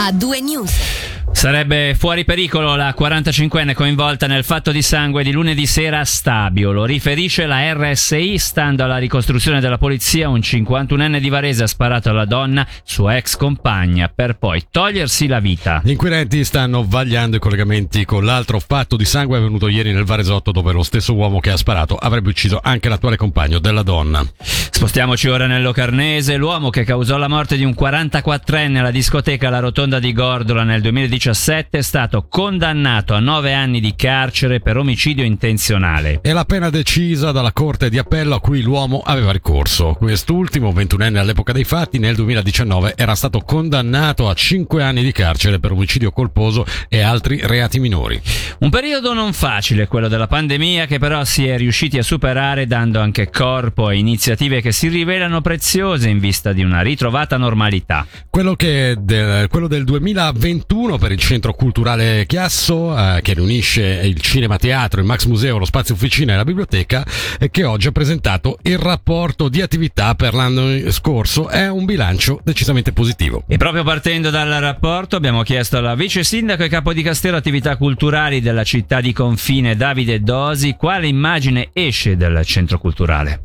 a due news. Sarebbe fuori pericolo la 45enne coinvolta nel fatto di sangue di lunedì sera a Stabio. Lo riferisce la RSI. Stando alla ricostruzione della polizia, un 51enne di Varese ha sparato alla donna, sua ex compagna, per poi togliersi la vita. Gli inquirenti stanno vagliando i collegamenti con l'altro fatto di sangue avvenuto ieri nel Varesotto, dove lo stesso uomo che ha sparato avrebbe ucciso anche l'attuale compagno della donna. Spostiamoci ora nel Locarnese. L'uomo che causò la morte di un 44enne alla discoteca La Rotonda di Gordola nel 2017 2017 è stato condannato a nove anni di carcere per omicidio intenzionale. È la pena decisa dalla Corte di Appello a cui l'uomo aveva ricorso. Quest'ultimo, 21enne all'epoca dei fatti, nel 2019 era stato condannato a cinque anni di carcere per omicidio colposo e altri reati minori. Un periodo non facile, quello della pandemia, che però si è riusciti a superare dando anche corpo a iniziative che si rivelano preziose in vista di una ritrovata normalità. Quello, del, quello del 2021 per il centro culturale Chiasso eh, che riunisce il cinema teatro, il Max Museo, lo spazio officina e la biblioteca e che oggi ha presentato il rapporto di attività per l'anno scorso. È un bilancio decisamente positivo. E proprio partendo dal rapporto abbiamo chiesto alla vice sindaco e capo di Castero attività culturali della città di confine Davide Dosi quale immagine esce dal centro culturale.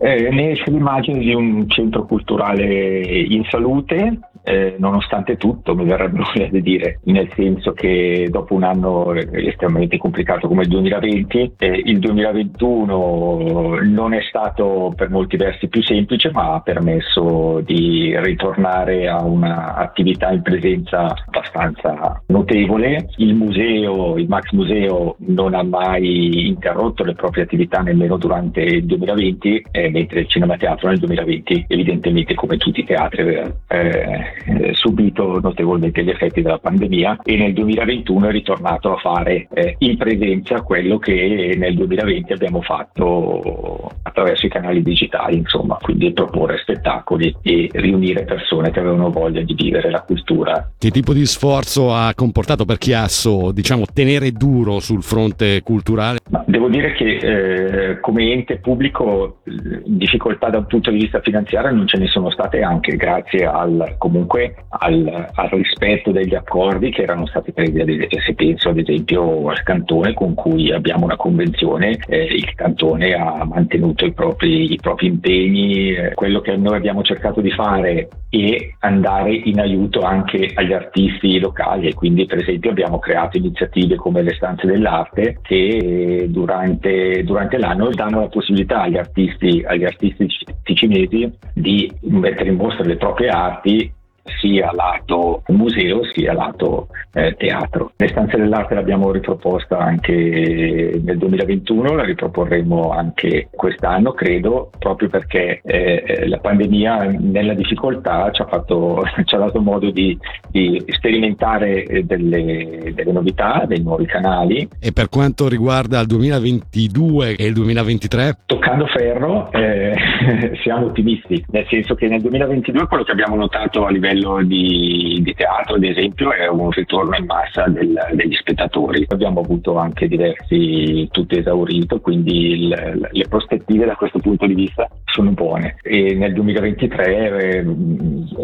Eh, ne esce l'immagine di un centro culturale in salute eh, nonostante tutto, mi verrebbe da dire, nel senso che dopo un anno estremamente complicato come il 2020, eh, il 2021 non è stato per molti versi più semplice, ma ha permesso di ritornare a un'attività in presenza abbastanza notevole. Il museo, il Max Museo, non ha mai interrotto le proprie attività nemmeno durante il 2020, eh, mentre il Cinema Teatro nel 2020 evidentemente come tutti i teatri eh, eh, subito notevolmente gli effetti della pandemia e nel 2021 è ritornato a fare eh, in presenza quello che nel 2020 abbiamo fatto attraverso i canali digitali, insomma, quindi proporre spettacoli e riunire persone che avevano voglia di vivere la cultura. Che tipo di sforzo ha comportato per Chiasso, diciamo, tenere duro sul fronte culturale? Ma devo dire che eh, come ente pubblico difficoltà da un punto di vista finanziario non ce ne sono state anche grazie al comunque comunque al, al, rispetto degli accordi che erano stati presi, se penso ad esempio al cantone con cui abbiamo una convenzione, eh, il cantone ha mantenuto i propri, i propri impegni, eh, quello che noi abbiamo cercato di fare è andare in aiuto anche agli artisti locali e quindi per esempio abbiamo creato iniziative come le stanze dell'arte che durante, durante l'anno danno la possibilità agli artisti, agli artisti ticinesi di mettere in mostra le proprie arti sia lato museo sia lato eh, teatro. Le stanze dell'arte l'abbiamo riproposta anche nel 2021, la riproporremo anche quest'anno, credo, proprio perché eh, la pandemia nella difficoltà ci ha, fatto, ci ha dato modo di, di sperimentare delle, delle, novità, dei nuovi canali. E per quanto riguarda il 2022 e il 2023? Toccando ferro, eh, siamo ottimisti, nel senso che nel 2022 quello che abbiamo notato a livello di, di teatro, ad esempio, è un ritorno in massa del, degli spettatori. Abbiamo avuto anche diversi tutti esaurito, quindi il, le prospettive da questo punto di vista sono buone e nel 2023 eh,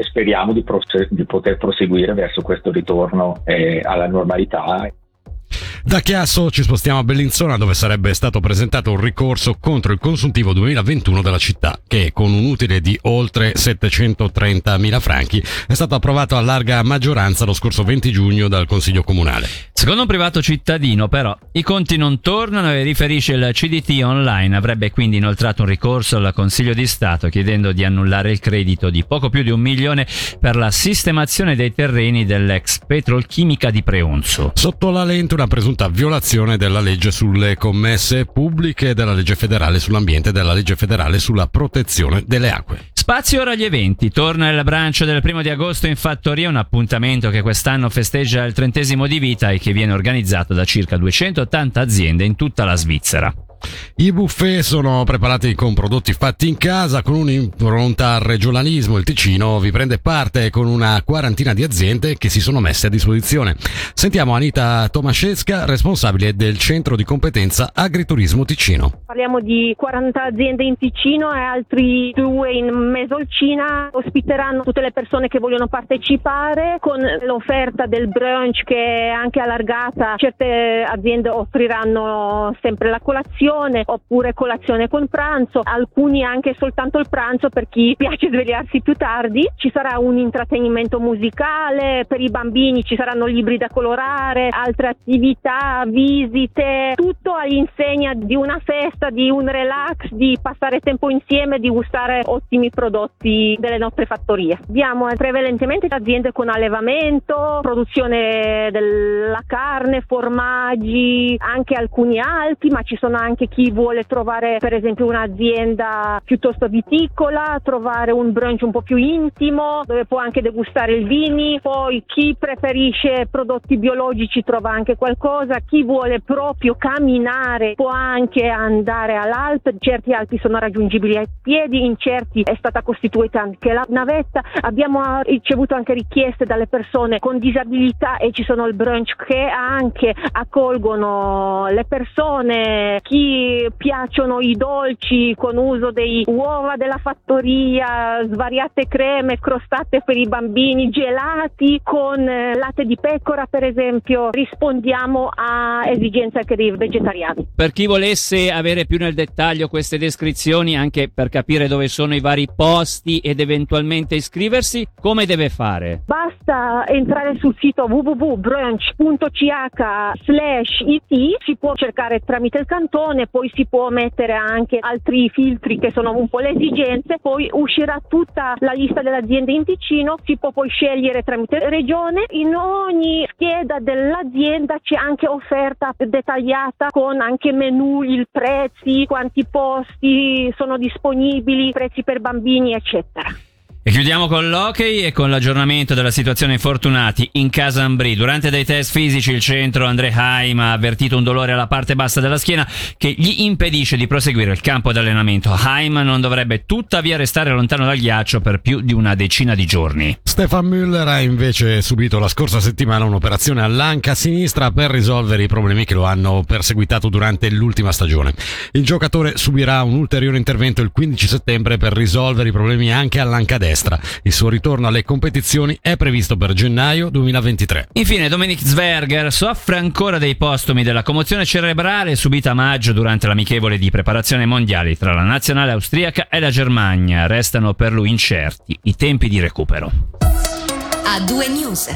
speriamo di, prose- di, poter proseguire verso questo ritorno eh, alla normalità. Da Chiasso ci spostiamo a Bellinzona dove sarebbe stato presentato un ricorso contro il consuntivo 2021 della città che con un utile di oltre 730 mila franchi è stato approvato a larga maggioranza lo scorso 20 giugno dal Consiglio Comunale. Secondo un privato cittadino però i conti non tornano e riferisce il CDT online avrebbe quindi inoltrato un ricorso al Consiglio di Stato chiedendo di annullare il credito di poco più di un milione per la sistemazione dei terreni dell'ex petrolchimica di Preunzo. Sotto la lente una presunta violazione della legge sulle commesse pubbliche, della legge federale sull'ambiente e della legge federale sulla protezione delle acque. Spazio ora agli eventi. Torna il brancio del primo di agosto in fattoria, un appuntamento che quest'anno festeggia il trentesimo di vita e che viene organizzato da circa 280 aziende in tutta la Svizzera. I buffet sono preparati con prodotti fatti in casa, con un'impronta al regionalismo. Il Ticino vi prende parte con una quarantina di aziende che si sono messe a disposizione. Sentiamo Anita Tomascesca, responsabile del centro di competenza Agriturismo Ticino. Parliamo di 40 aziende in Ticino e altri due in Mesolcina. Ospiteranno tutte le persone che vogliono partecipare con l'offerta del brunch che è anche allargata. Certe aziende offriranno sempre la colazione oppure colazione con pranzo, alcuni anche soltanto il pranzo per chi piace svegliarsi più tardi. Ci sarà un intrattenimento musicale, per i bambini ci saranno libri da colorare, altre attività, visite, tutto all'insegna di una festa, di un relax, di passare tempo insieme, di gustare ottimi prodotti delle nostre fattorie. Abbiamo prevalentemente aziende con allevamento, produzione della carne, formaggi, anche alcuni alti, ma ci sono anche chi vuole trovare per esempio un'azienda piuttosto viticola, trovare un brunch un po' più intimo dove può anche degustare il vini, poi chi preferisce prodotti biologici trova anche qualcosa, chi vuole proprio camminare può anche andare all'Alp, certi Alpi sono raggiungibili a piedi, in certi è stata costituita anche la navetta, abbiamo ricevuto anche richieste dalle persone con disabilità e ci sono il brunch che anche accolgono le persone, chi piacciono i dolci con uso dei uova della fattoria, svariate creme, crostate per i bambini, gelati con eh, latte di pecora per esempio, rispondiamo a esigenze anche dei vegetariani. Per chi volesse avere più nel dettaglio queste descrizioni, anche per capire dove sono i vari posti ed eventualmente iscriversi, come deve fare? Basta entrare sul sito www.brunch.ch slash it, si può cercare tramite il cantone, poi si può mettere anche altri filtri che sono un po' le esigenze, poi uscirà tutta la lista delle aziende in Ticino, si può poi scegliere tramite regione, in ogni scheda dell'azienda c'è anche offerta dettagliata con anche menu, i prezzi, quanti posti sono disponibili, prezzi per bambini eccetera. E chiudiamo con l'hockey e con l'aggiornamento della situazione infortunati in casa Ambri. Durante dei test fisici il centro Andre Haim ha avvertito un dolore alla parte bassa della schiena che gli impedisce di proseguire il campo d'allenamento. Haim non dovrebbe tuttavia restare lontano dal ghiaccio per più di una decina di giorni. Stefan Müller ha invece subito la scorsa settimana un'operazione all'anca sinistra per risolvere i problemi che lo hanno perseguitato durante l'ultima stagione. Il giocatore subirà un ulteriore intervento il 15 settembre per risolvere i problemi anche all'anca destra destra. Il suo ritorno alle competizioni è previsto per gennaio 2023. Infine, Dominic Zwerger soffre ancora dei postumi della commozione cerebrale subita a maggio durante l'amichevole di preparazione mondiali tra la nazionale austriaca e la Germania. Restano per lui incerti i tempi di recupero. A due news.